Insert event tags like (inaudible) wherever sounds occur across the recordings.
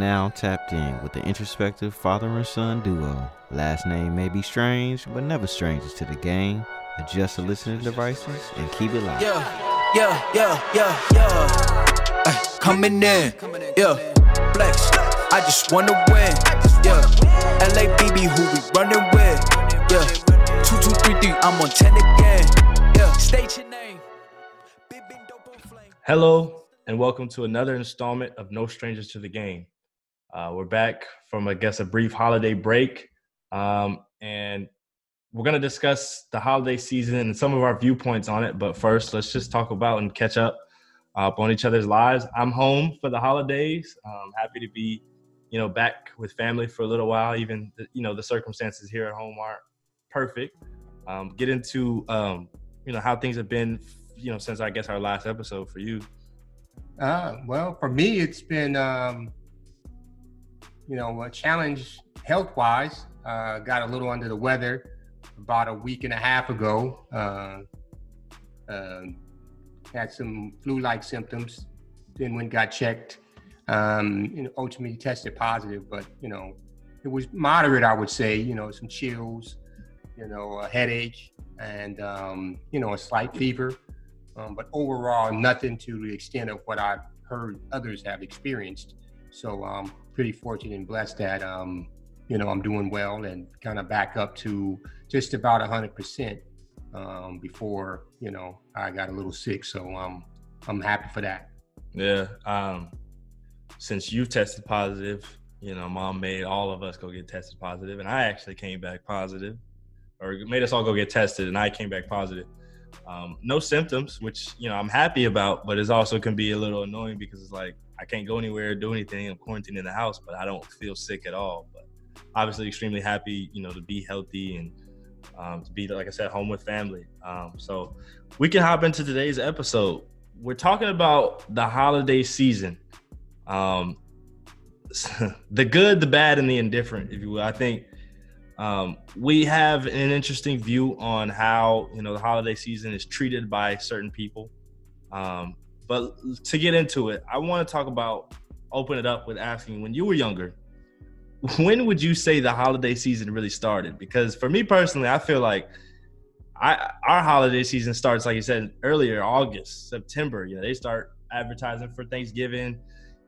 now tapped in with the introspective father and son duo. Last name may be strange, but never strangers to the game. Adjust the listening devices and keep it live. Yeah, yeah, yeah, yeah, yeah. Ay, coming in, yeah. Flex, I just wanna win, yeah. LABB, who we running with, yeah. Two, two, three, three, I'm on ten again, yeah. State your name. Big, big, dope on flame. Hello, and welcome to another installment of No Strangers to the Game. Uh, we're back from, I guess, a brief holiday break, um, and we're going to discuss the holiday season and some of our viewpoints on it. But first, let's just talk about and catch up uh, on each other's lives. I'm home for the holidays. Um, happy to be, you know, back with family for a little while. Even the, you know the circumstances here at home aren't perfect. Um, get into um, you know how things have been, you know, since I guess our last episode for you. Uh, well, for me, it's been, um, you know, a challenge health wise. Uh, got a little under the weather about a week and a half ago. Uh, um, had some flu-like symptoms. Then when got checked, um, ultimately tested positive. But you know, it was moderate, I would say. You know, some chills, you know, a headache, and um, you know, a slight fever. Um, but overall, nothing to the extent of what I've heard others have experienced. So I'm pretty fortunate and blessed that um, you know I'm doing well and kind of back up to just about 100% um, before you know I got a little sick. So um, I'm happy for that. Yeah. Um, since you tested positive, you know, mom made all of us go get tested positive, and I actually came back positive, or made us all go get tested, and I came back positive. Um, no symptoms, which you know I'm happy about, but it also can be a little annoying because it's like I can't go anywhere, do anything. I'm quarantined in the house, but I don't feel sick at all. But obviously, extremely happy, you know, to be healthy and um, to be, like I said, home with family. Um, so we can hop into today's episode. We're talking about the holiday season, um, (laughs) the good, the bad, and the indifferent, if you will. I think um, we have an interesting view on how you know the holiday season is treated by certain people. Um, but to get into it, I want to talk about open it up with asking when you were younger, when would you say the holiday season really started? Because for me personally, I feel like I our holiday season starts like you said earlier, August, September. You know, they start advertising for Thanksgiving.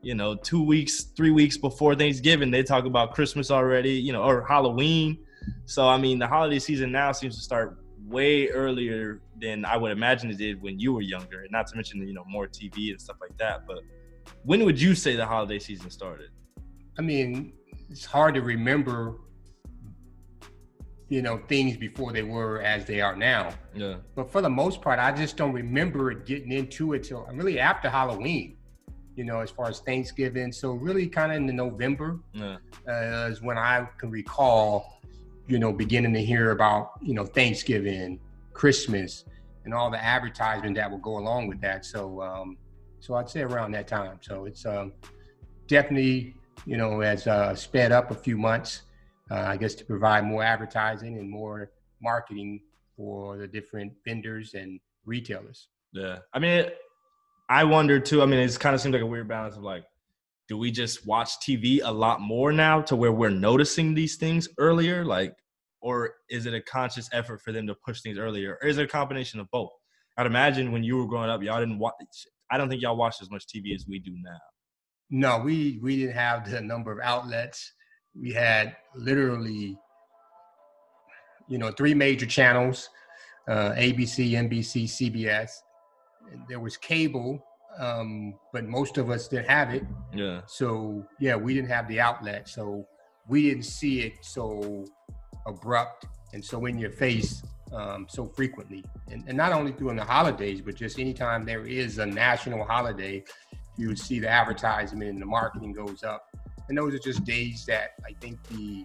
You know, two weeks, three weeks before Thanksgiving, they talk about Christmas already. You know, or Halloween. So I mean, the holiday season now seems to start way earlier than I would imagine it did when you were younger. And not to mention, you know, more TV and stuff like that. But when would you say the holiday season started? I mean, it's hard to remember you know things before they were as they are now Yeah. but for the most part i just don't remember it getting into it till really after halloween you know as far as thanksgiving so really kind of in the november Yeah. uh, is when i can recall you know beginning to hear about you know thanksgiving christmas and all the advertisement that will go along with that so um so i'd say around that time so it's um definitely you know, has uh, sped up a few months, uh, I guess, to provide more advertising and more marketing for the different vendors and retailers. Yeah. I mean, I wonder too. I mean, it's kind of seems like a weird balance of like, do we just watch TV a lot more now to where we're noticing these things earlier? Like, or is it a conscious effort for them to push things earlier? Or is it a combination of both? I'd imagine when you were growing up, y'all didn't watch, I don't think y'all watched as much TV as we do now. No, we we didn't have the number of outlets. We had literally, you know, three major channels: uh, ABC, NBC, CBS. There was cable, um, but most of us didn't have it. Yeah. So yeah, we didn't have the outlet, so we didn't see it so abrupt and so in your face um, so frequently. And, and not only during the holidays, but just anytime there is a national holiday, you would see the advertisement and the marketing goes up. And those are just days that I think the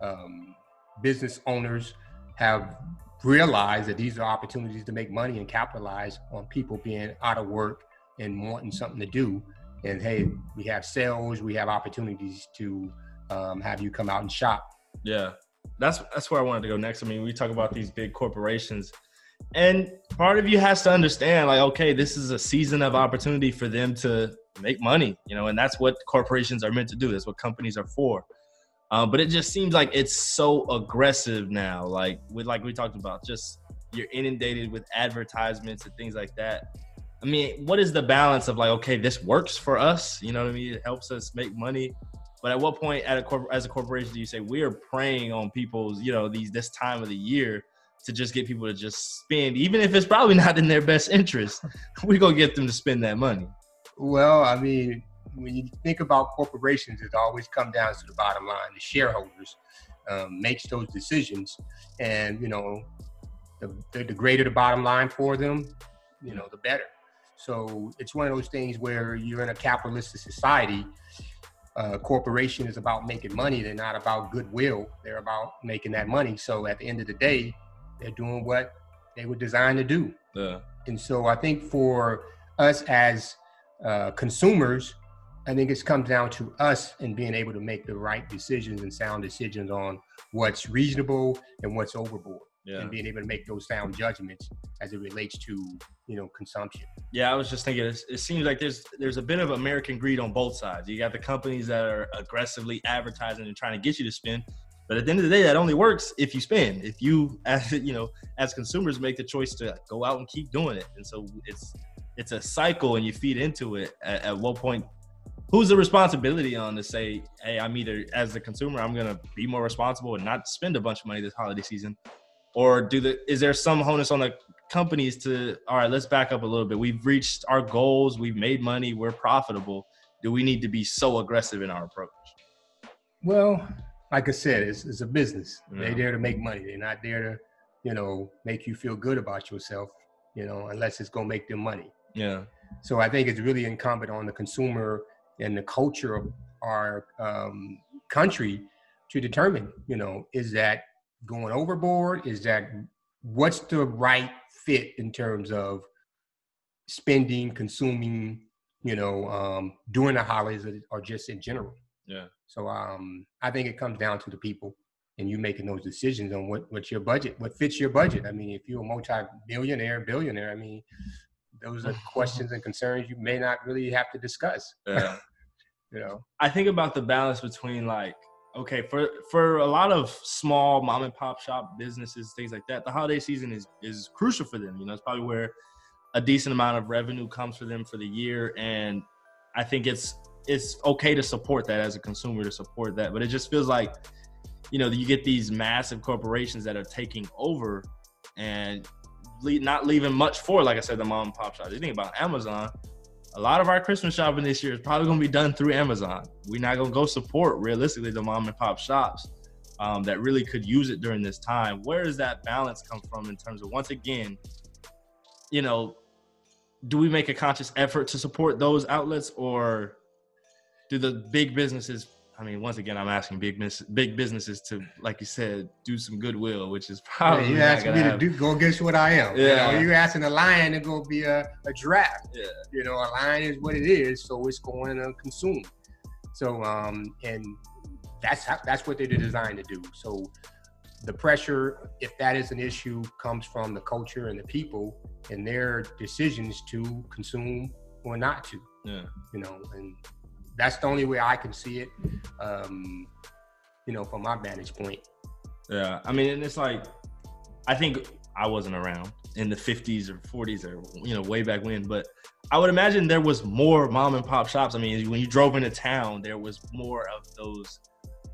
um, business owners have realized that these are opportunities to make money and capitalize on people being out of work and wanting something to do. And hey, we have sales, we have opportunities to um, have you come out and shop. Yeah, that's that's where I wanted to go next. I mean, we talk about these big corporations, and part of you has to understand, like, okay, this is a season of opportunity for them to make money, you know, and that's what corporations are meant to do. That's what companies are for. Um, but it just seems like it's so aggressive now. Like with like we talked about, just you're inundated with advertisements and things like that. I mean, what is the balance of like, okay, this works for us? You know what I mean? It helps us make money. But at what point, at a corp- as a corporation, do you say we are preying on people's, you know, these this time of the year to just get people to just spend, even if it's probably (laughs) not in their best interest? (laughs) we're gonna get them to spend that money. Well, I mean, when you think about corporations, it always comes down to the bottom line. The shareholders um, makes those decisions, and you know, the, the, the greater the bottom line for them, you know, the better. So it's one of those things where you're in a capitalistic society. Uh, corporation is about making money. They're not about goodwill. They're about making that money. So at the end of the day, they're doing what they were designed to do. Yeah. And so I think for us as uh, consumers, I think it comes down to us and being able to make the right decisions and sound decisions on what's reasonable and what's overboard Yeah. and being able to make those sound judgments as it relates to you know consumption. Yeah, I was just thinking. It's, it seems like there's there's a bit of American greed on both sides. You got the companies that are aggressively advertising and trying to get you to spend, but at the end of the day, that only works if you spend. If you, (laughs) as you know, as consumers, make the choice to go out and keep doing it, and so it's it's a cycle, and you feed into it. At, at what point? Who's the responsibility on to say, hey, I'm either as the consumer, I'm gonna be more responsible and not spend a bunch of money this holiday season, or do the is there some onus on the companies to all right let's back up a little bit we've reached our goals we've made money we're profitable do we need to be so aggressive in our approach Well, like I said, it's, it's a business. Yeah. They're there to make money. They're not there to you know make you feel good about yourself. You know, unless it's gonna make them money. yeah So I think it's really incumbent on the consumer and the culture of our um, country to determine, you know, is that going overboard? Is that what's the right fit in terms of spending, consuming, you know, um, during the holidays or- just in general? yeah So um, I think it comes down to the people and you making those decisions on what, what's your budget, what fits your budget. I mean, if you're a multi-billionaire, billionaire, I mean, those are (laughs) questions and concerns you may not really have to discuss. yeah (laughs) You know, i think about the balance between like okay for for a lot of small mom and pop shop businesses things like that the holiday season is is crucial for them you know it's probably where a decent amount of revenue comes for them for the year and i think it's it's okay to support that as a consumer to support that but it just feels like you know you get these massive corporations that are taking over and not leaving much for like i said the mom and pop shops. You think about amazon a lot of our Christmas shopping this year is probably going to be done through Amazon. We're not going to go support realistically the mom and pop shops um, that really could use it during this time. Where does that balance come from in terms of once again, you know, do we make a conscious effort to support those outlets or do the big businesses? I mean, once again, I'm asking big business, big businesses to, like you said, do some goodwill, which is (laughs) probably you not asking me to happen. do go against what I am. Yeah. You know, you asking a lion to go be a, a giraffe. Yeah. You know, a lion is what it is, so it's going to consume. So um and that's how, that's what they're designed to do. So the pressure, if that is an issue, comes from the culture and the people and their decisions to consume or not to Yeah. you know, and that's the only way I can see it, um, you know, from my vantage point. Yeah, I mean, and it's like, I think I wasn't around in the 50s or 40s or you know way back when, but I would imagine there was more mom and pop shops. I mean, when you drove into town, there was more of those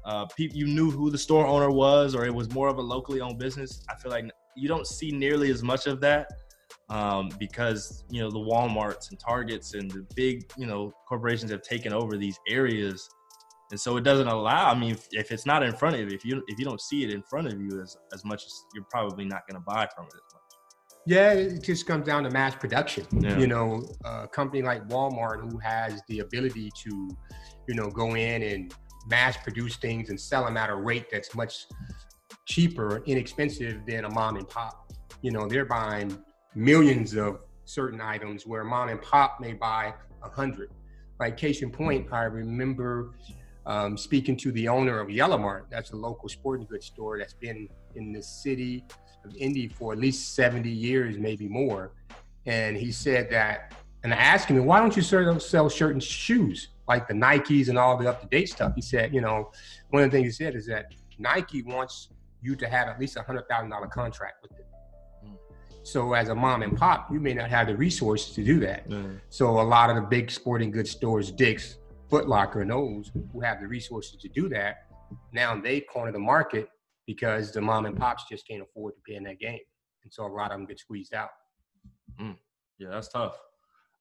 uh, people. You knew who the store owner was, or it was more of a locally owned business. I feel like you don't see nearly as much of that um, because you know the WalMarts and Targets and the big you know corporations have taken over these areas and so it doesn't allow i mean if, if it's not in front of you if you if you don't see it in front of you as, as much as you're probably not going to buy from it as much Yeah, it just comes down to mass production. Yeah. You know, a company like Walmart who has the ability to, you know, go in and mass produce things and sell them at a rate that's much cheaper, inexpensive than a mom and pop. You know, they're buying millions of certain items where mom and pop may buy a hundred. Like case in point, I remember um, speaking to the owner of Yellow Mart. That's a local sporting goods store that's been in the city of Indy for at least 70 years, maybe more. And he said that And I asked him, why don't you sell, and shoes like the Nikes and all the up to date stuff? He said, you know, one of the things he said is that Nike wants you to have at least a hundred thousand dollar contract with them. Mm. So as a mom and pop, you may not have the resources to do that. Yeah. So a lot of the big sporting goods stores, Dick's, Foot Locker, and those who have the resources to do that, now they corner the market because the mom and pops just can't afford to pay in that game, and so a lot of them get squeezed out. Yeah, that's tough.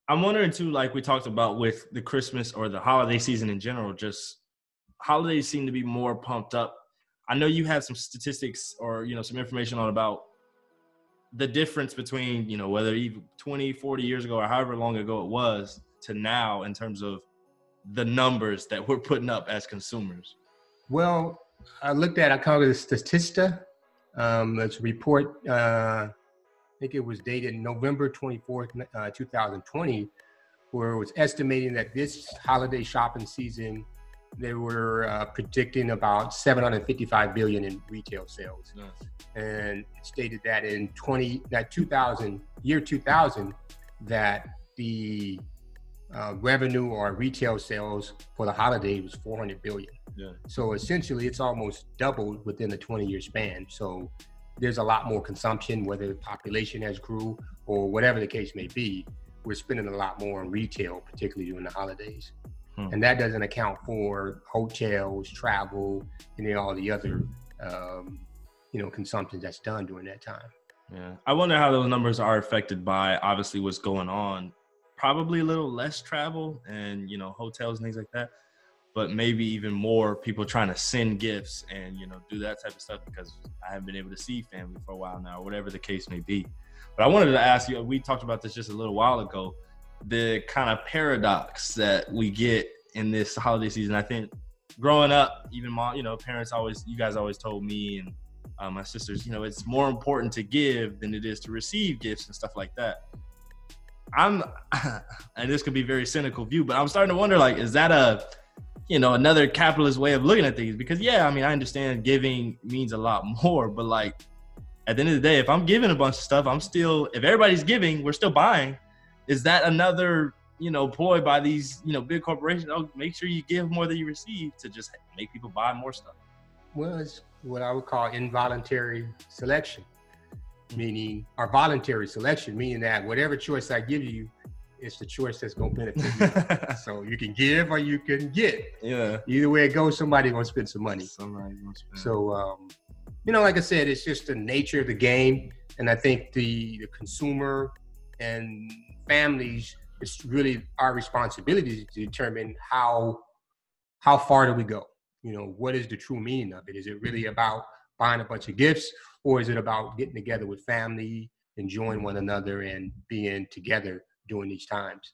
I'm wondering too, like we talked about with the Christmas or the holiday season in general, just holidays seem to be more pumped up. I know you have some statistics or you know some information on about the difference between you know whether even 20 40 years ago or however long ago it was to now in terms of the numbers that we're putting up as consumers Well, I looked at I call it a Statista. Um, a report. Uh, I think it was dated November twenty fourth, uh, two thousand twenty, where it was estimating that this holiday shopping season they were uh, predicting about 755 billion in retail sales. And it stated that in 20 that 2000 year 2000 that the uh, revenue or retail sales for the holiday was 400 billion. Yeah. So essentially it's almost doubled within the 20 year span. So there's a lot more consumption whether the population has grew or whatever the case may be. We're spending a lot more on retail particularly during the holidays Hmm. and that doesn't account for hotels travel and then all the other um, you know consumption that's done during that time Yeah. I wonder how those numbers are affected by obviously what's going on. Probably a little less travel and, you know, hotels and things like that. But maybe even more people trying to send gifts and, you know, do that type of stuff because I haven't been able to see family for a while now, or whatever the case may be. But I wanted to ask you, we talked about this just a little while ago, the kind of paradox that we get in this holiday season. I think growing up, even mom, you know, parents always, you guys always told me and uh, my sisters, you know, it's more important to give than it is to receive gifts and stuff like that. I'm, (laughs) and this could be very cynical view, but I'm starting to wonder, like, is that a, you know, another capitalist way of looking at things? Because yeah, I mean, I understand giving means a lot more, but like, at the end of the day, if I'm giving a bunch of stuff, I'm still, if everybody's giving, we're still buying. Is that another, you know, ploy by these, you know, big corporations? Oh, make sure you give more than you receive to just make people buy more stuff. well it's what i would call involuntary selection meaning or voluntary selection meaning that whatever choice i give you it's the choice that's going to benefit you (laughs) so you can give or you can get yeah. either way it goes somebody going to spend some money Somebody to- spend. So, um, you know, like I said, it's just the nature of the game, and I think the, the consumer and families, it's really our responsibility to determine how how far do we go. You know, what is the true meaning of it? Is it really about buying a bunch of gifts, or is it about getting together with family, enjoying one another, and being together during these times?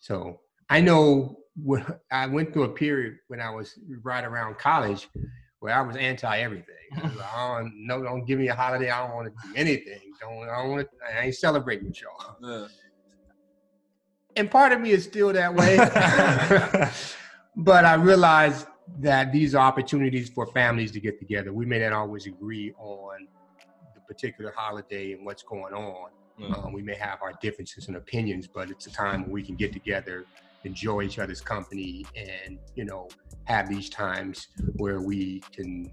So I know (laughs) I went through a period when I was right around college where I was anti everything. I don't, no, don't give me a holiday. I don't want to do anything. Don't I don't want to, I ain't celebrating with y'all. Yeah. And part of me is still that way. (laughs) but I realized that these are opportunities for families to get together. We may not always agree on the particular holiday and what's going on. Yeah. Um, we may have our differences and opinions, but it's a time when we can get together, enjoy each other's company, and you know have these times where we can,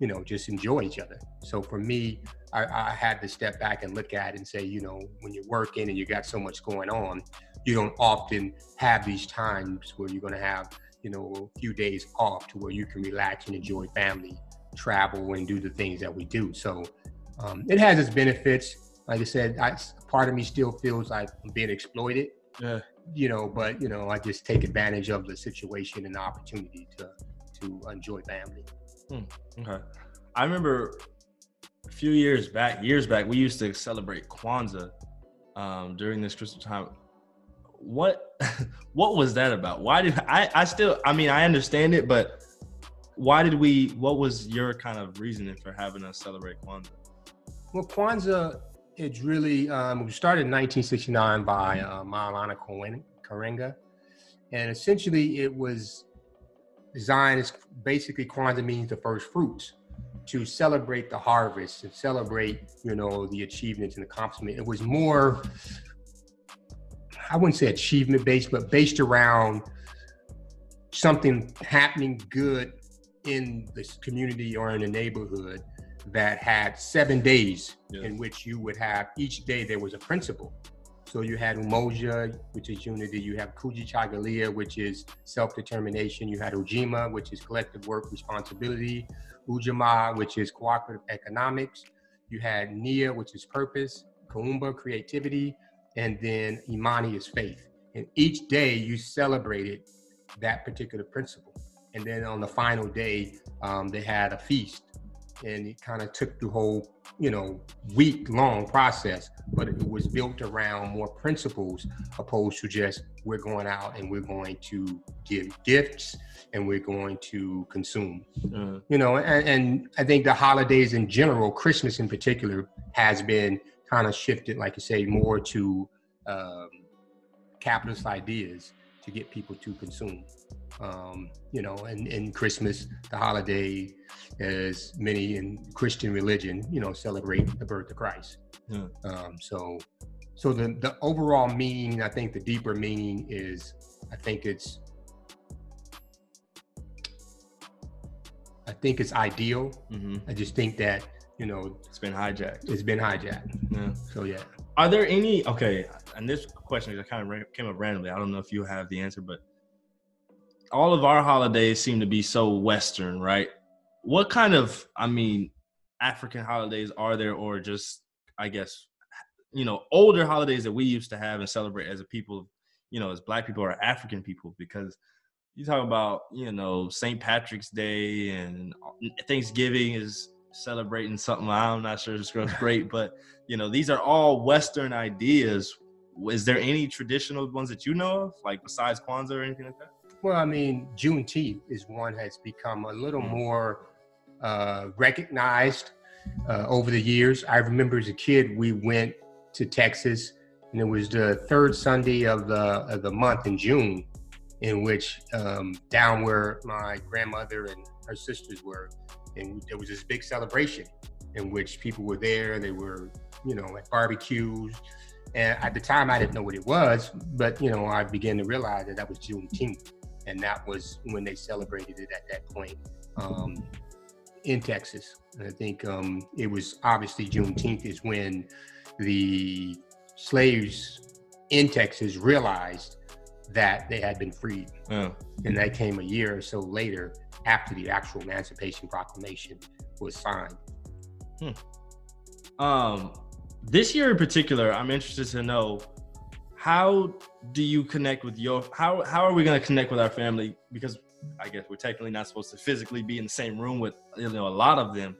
you know, just enjoy each other. So for me, I, I had to step back and look at it and say, you know, when you're working and you got so much going on, you don't often have these times where you're going to have, you know, a few days off to where you can relax and enjoy family, travel, and do the things that we do. So um, it has its benefits. Like I said, I, part of me still feels like I'm being exploited, Yeah. you know, but you know, I just take advantage of the situation and the opportunity to to enjoy family. Okay. I remember a few years back, years back, we used to celebrate Kwanzaa um, during this Christmas time. What (laughs) what was that about? Why did I I still I mean I understand it, but why did we what was your kind of reasoning for having us celebrate Kwanzaa? Well, Kwanzaa, it's really, um, was started in 1969 by uh, Maulana Karenga. And essentially, it was designed as basically Kwanzaa means the first fruits to celebrate the harvest and celebrate, you know, the achievements and accomplishment. It was more, I wouldn't say achievement based, but based around something happening good in this community or in the neighborhood that had seven days Yeah. in which you would have each day there was a principle. So you had Umoja, which is unity. You have Kujichagulia, which is self-determination. You had Ujima, which is collective work responsibility. Ujamaa, which is cooperative economics. You had Nia, which is purpose. Kuumba, creativity. And then Imani is faith. And each day you celebrated that particular principle. And then on the final day, um, they had a feast. And it kind of took the whole, you know, week long process, but it was built around more principles opposed to just we're going out and we're going to give gifts and we're going to consume. Uh, You know, and, and I think the holidays in general, Christmas in particular, has been kind of shifted, like you say, more to um, capitalist ideas to get people to consume. Um, you know, and in Christmas, the holiday, as many in Christian religion, you know, celebrate the birth of Christ. Yeah. Um, so, so the the overall meaning, I think, the deeper meaning is, I think it's, I think it's ideal. mhm. I just think that you know It's been hijacked. it's been hijacked. Yeah. So yeah. Are there any okay? And this question kind of came up randomly. I don't know if you have the answer, but all of our holidays seem to be so Western, right? What kind of, I mean, African holidays are there, or just, I guess, you know, older holidays that we used to have and celebrate as a people, you know, as Black people or African people? Because you talk about, you know, St. Patrick's Day and uh, Thanksgiving is celebrating something. I'm not sure it's great, but you know these are all western ideas is there any traditional ones that you know of like besides kwanzaa or anything like that Well, I mean, Juneteenth is one that's become a little Mm. more uh, recognized uh, over the years. I remember as a kid, we went to Texas, and it was the third Sunday of the of the month in June, in which um, down where my grandmother and her sisters were, and there was this big celebration in which people were there. They were, you know, at barbecues. And at the time, I didn't know what it was, but you know, I began to realize that that was Juneteenth and that was when they celebrated it at that point um, in Texas. And I think um, it was obviously Juneteenth is when the slaves in Texas realized that they had been freed, yeah and that came a year or so later after the actual Emancipation Proclamation was signed. um this year in particular i'm interested to know how do you connect with your how how are we going to connect with our family? Because i guess we're technically not supposed to physically be in the same room with you know a lot of them.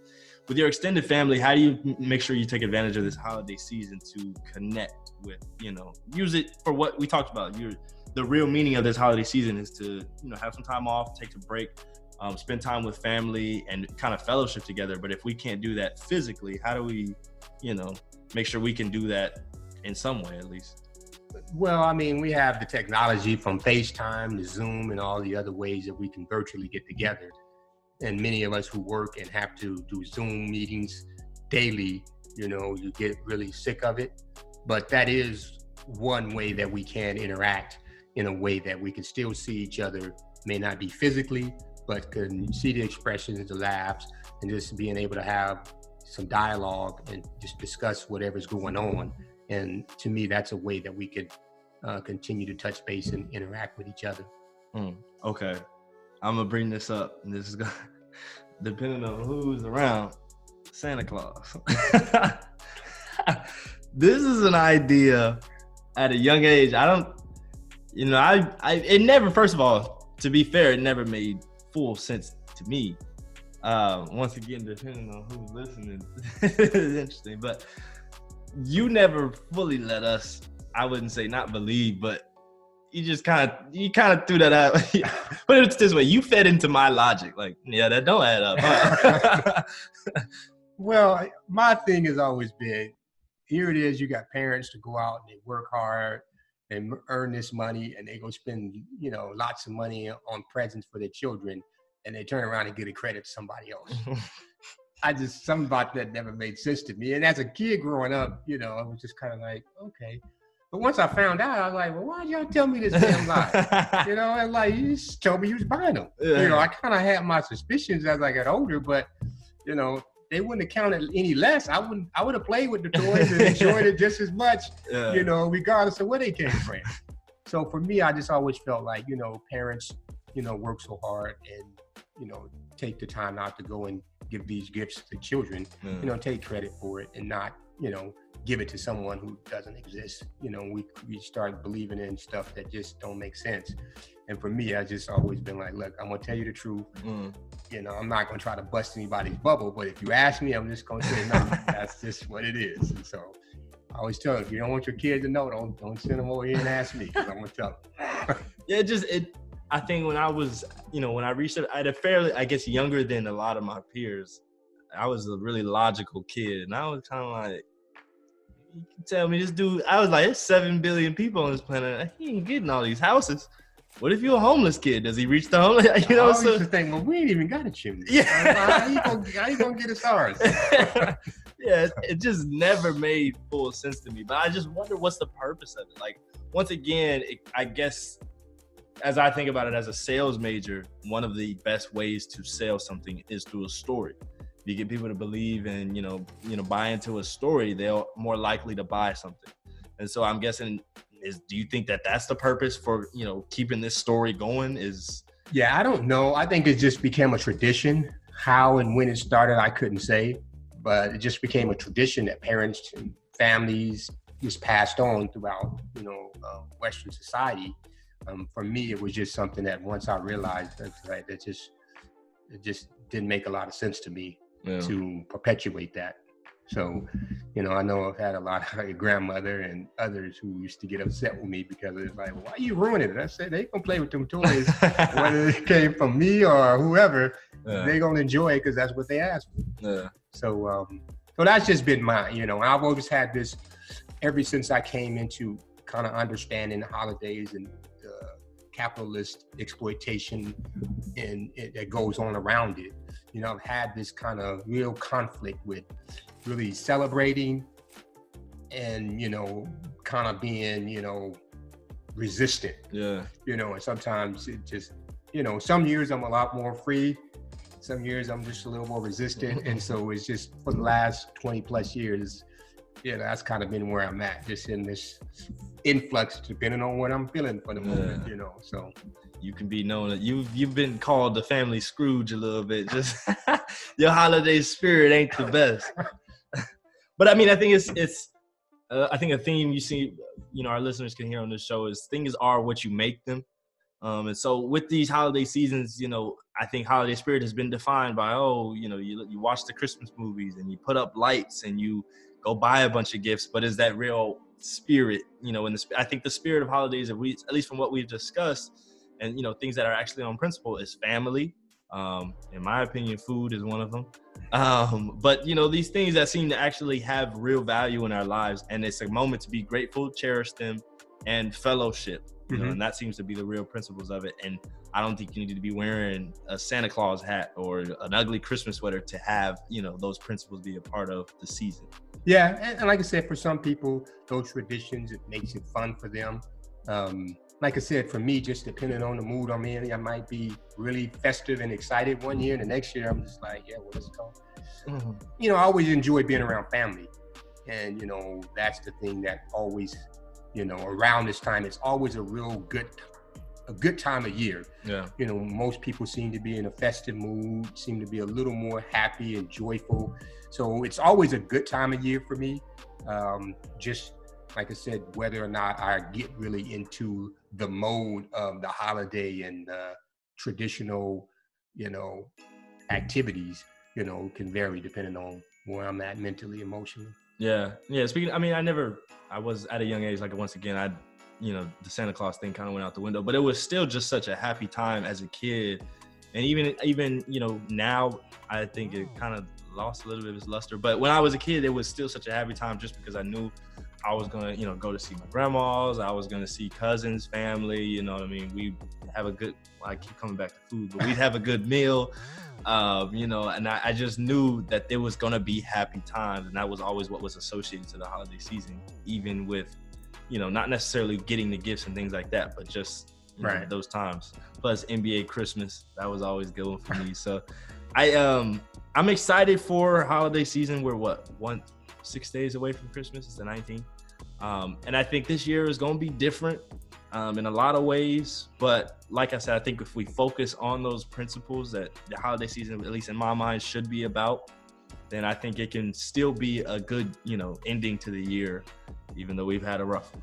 With your extended family how do you make sure you take advantage of this holiday season to connect with you know use it for what we talked about. You the real meaning of this holiday season is to you know have some time off take a break um, spend time with family and kind of fellowship together but if we can't do that physically how do we you know make sure we can do that in some way at least Well, I mean, we have the technology from FaceTime to Zoom and all the other ways that we can virtually get together. And many of us who work and have to do Zoom meetings daily, you know, you get really sick of it. But that is one way that we can interact in a way that we can still see each other, may not be physically, but can see the expressions, the laughs, and just being able to have some dialogue and just discuss whatever's going on. And to me, that's a way that we could uh, continue to touch base and interact with each other. Hmm, okay i'm gonna bring this up and this is gonna (laughs) depending on who's around santa claus (laughs) this is an idea at a young age i don't you know i i it never first of all to be fair it never made full sense to me uh once again depending on who's listening (laughs) it's interesting but you never fully let us i wouldn't say not believe but you just kind of you kind of threw that out (laughs) but it's this way you fed into my logic like yeah that don't add up huh? (laughs) Well, my thing has always been here it is, you got parents to go out and they work hard and earn this money and they go spend, you know, lots of money on presents for their children and they turn around and give a credit to somebody else. (laughs) I just, something about that never made sense to me. And as a kid growing up, you know, I was just kind of like, okay. But once I found out, I was like, well, why'd y'all tell me this damn lie? (laughs) you know, and like you just told me you was buying them. Yeah. You know, I kind of had my suspicions as I got older, but you know, they wouldn't have counted any less. I wouldn't. I would have played with the toys and enjoyed it just as much. (laughs) Yeah. You know, regardless of where they came from. So for me, I just always felt like you know, parents, you know, work so hard and you know, take the time out to go and give these gifts to children. Yeah. You know, take credit for it and not you know give it to someone who doesn't exist. You know, we we start believing in stuff that just don't make sense. And for me, I just always been like, look, I'm gonna tell you the truth. Mm. You know, I'm not gonna try to bust anybody's bubble, but if you ask me, I'm just gonna say no. (laughs) that's just what it is. And so I always tell them, if you don't want your kids to know, don't don't send them over here and ask me. 'cause I'm gonna tell them. (laughs) Yeah, it just it. I think when I was, you know, when I reached I had a fairly, I guess, younger than a lot of my peers. I was a really logical kid, and I was kind of like, you can tell me this dude. I was like, there's seven billion people on this planet. He ain't getting all these houses. What if you're a homeless kid? Does he reach the homeless? (laughs) You know, I always so used to think, well, we ain't even got a chimney. Yeah. how you gonna, how you gonna get us (laughs) ours? yeah, it, it just never made full sense to me. But I just wonder what's the purpose of it. Like, once again, it, I guess as I think about it as a sales major, one of the best ways to sell something is through a story. If you get people to believe and you know, you know, buy into a story, they're more likely to buy something. And so I'm guessing is do you think that that's the purpose for you know keeping this story going? Is Yeah, I don't know. I think it just became a tradition. How and when it started, I couldn't say, but it just became a tradition that parents and families just passed on throughout, you know, uh, Western society. Um, for me, it was just something that once I realized that, that, that just it just didn't make a lot of sense to me yeah. to perpetuate that. So, you know, I know I've had a lot of like grandmother and others who used to get upset with me because it's like, why are you ruining it? I said they gonna play with them toys, (laughs) whether it came from me or whoever. yeah. They gonna enjoy it because that's what they asked for. yeah. So, um, so that's just been mine. You know, I've always had this ever since I came into kind of understanding the holidays and the capitalist exploitation and it, that goes on around it. You know, I've had this kind of real conflict with really celebrating and you know, kind of being you know resistant yeah. you know, and sometimes it just, you know, some years I'm a lot more free. Some years I'm just a little more resistant. (laughs) And so it's just for the last 20 plus years, yeah, that's kind of been where I'm at, just in this influx, depending on what I'm feeling for the moment, Yeah. you know. So you can be known that you've you've been called the family Scrooge a little bit. Just (laughs) your holiday spirit ain't the best. But I mean, I think it's it's uh, I think a theme you see, you know, our listeners can hear on this show is things are what you make them. Um, and so with these holiday seasons, you know, I think holiday spirit has been defined by oh, you know, you you watch the Christmas movies and you put up lights and you go buy a bunch of gifts, but is that real spirit? You know, in the I think the spirit of holidays, at least from what we've discussed, and you know things that are actually on principle is family um in my opinion food is one of them um but you know these things that seem to actually have real value in our lives and it's a moment to be grateful cherish them and fellowship you know Mhm. and that seems to be the real principles of it and i don't think you need to be wearing a santa claus hat or an ugly christmas sweater to have you know those principles be a part of the season yeah, and, and like I said, for some people, those traditions it makes it fun for them. Um, like I said, for me, just depending on the mood I'm in, I might be really festive and excited one year, and the next year I'm just like, yeah, well, let's go. you know, I always enjoy being around family. And, you know, that's the thing that always, you know, around this time, it's always a real good, a good time of year. yeah You know, most people seem to be in a festive mood, seem to be a little more happy and joyful. So it's always a good time of year for me. Um, just like I said, whether or not I get really into the mode of the holiday and uh, traditional, you know, activities, you know, can vary depending on where I'm at mentally, emotionally. Yeah, yeah. Speaking, I mean, I never, I was at a young age. Like once again, I, you know, the Santa Claus thing kind of went out the window. But it was still just such a happy time as a kid, and even, even, you know, now I think it kind of lost a little bit of its luster. But when I was a kid, it was still such a happy time just because I knew I was gonna, you know, go to see my grandmas. I was gonna see cousins, family. You know what I mean? We have a good. I keep coming back to food, but we'd have a good meal um, you know, and I, I just knew that there was gonna be happy times, and that was always what was associated to the holiday season, even with, you know, not necessarily getting the gifts and things like that, but just you know, Right. those times. Plus NBA Christmas, that was always good one for me. So I um I'm excited for holiday season. We're what one six days away from Christmas. It's the 19th. Um, and I think this year is going to be different um, in a lot of ways. But like I said, I think if we focus on those principles that the holiday season, at least in my mind, should be about, then I think it can still be a good, you know, ending to the year, even though we've had a rough one.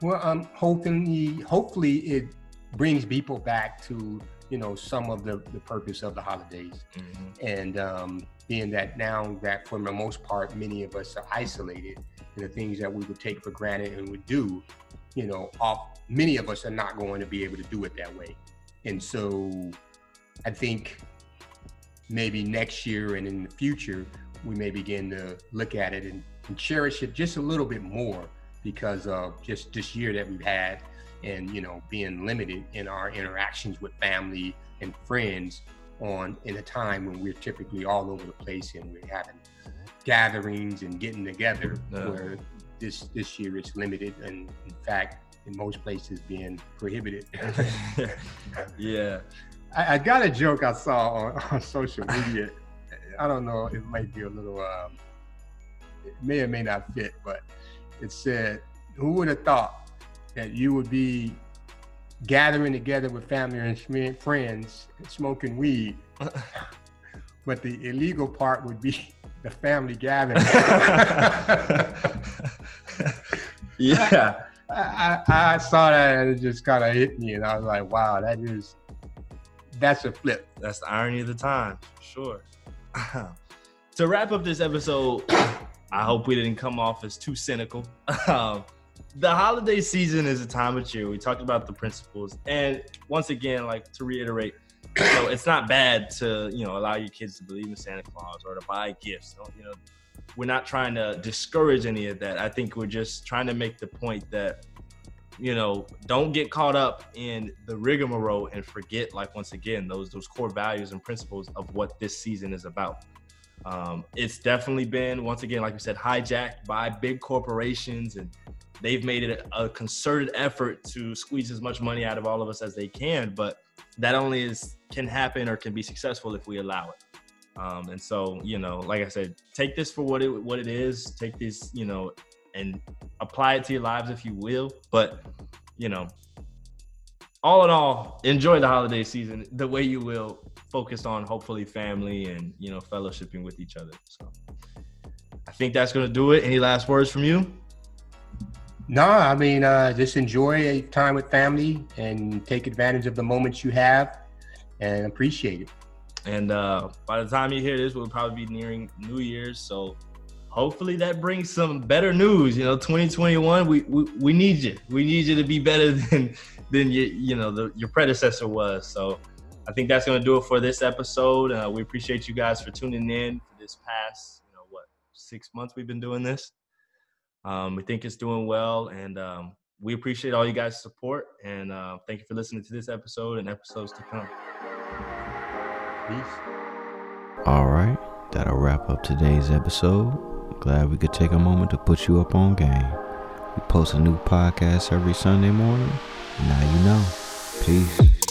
Well, um, hopefully, hopefully it brings people back to you know some of the the purpose of the holidays, and um, being that now that for the most part many of us are isolated, and the things that we would take for granted and would do, you know, off many of us are not going to be able to do it that way, and so I think maybe next year and in the future we may begin to look at it and, and cherish it just a little bit more because of just this year that we've had and you know being limited in our interactions with family and friends on in a time when we're typically all over the place and we're having gatherings and getting together where this this year it's limited and in fact in most places being prohibited (laughs) (laughs) yeah. I, I got a joke I saw on, (laughs) on social media. I don't know, it might be a little, um, it may or may not fit, but it said, Who would have thought that you would be gathering together with family and fri- friends, smoking weed, (laughs) but the illegal part would be the family gathering? (laughs) yeah. I, I, I saw that and it just kind of hit me, and I was like, wow, that is, that's a flip. That's the irony of the time, sure. (laughs) to wrap up this episode, (coughs) I hope we didn't come off as too cynical. Um, the holiday season is a time of cheer. We talked about the principles, and once again, like to reiterate, you know, it's not bad to you know allow your kids to believe in Santa Claus or to buy gifts. You know, we're not trying to discourage any of that. I think we're just trying to make the point that you know, don't get caught up in the rigmarole and forget, like once again, those those core values and principles of what this season is about. Um, it's definitely been, once again, like we said, hijacked by big corporations, and they've made it a, concerted effort to squeeze as much money out of all of us as they can. But that only is can happen or can be successful if we allow it. Um, and so, you know, like I said, take this for what it what it is. Take this, you know, and apply it to your lives if you will. But you know, all in all, enjoy the holiday season the way you will, focused on hopefully family and you know fellowshipping with each other. So I think that's gonna do it. Any last words from you? No, I mean, uh, just enjoy a time with family and take advantage of the moments you have and appreciate it. And uh, by the time you hear this, we'll probably be nearing New Year's. So hopefully that brings some better news. You know, 2021, we we, we need you. We need you to be better (laughs) than than you you know the, your predecessor was. So I think that's gonna do it for this episode. Uh, we appreciate you guys for tuning in for this past you know what six months we've been doing this. Um, we think it's doing well, and um, we appreciate all you guys' support. And uh, thank you for listening to this episode and episodes to come. Peace. All right, that'll wrap up today's episode. Glad we could take a moment to put you up on game. We post a new podcast every Sunday morning. Now you know. Peace.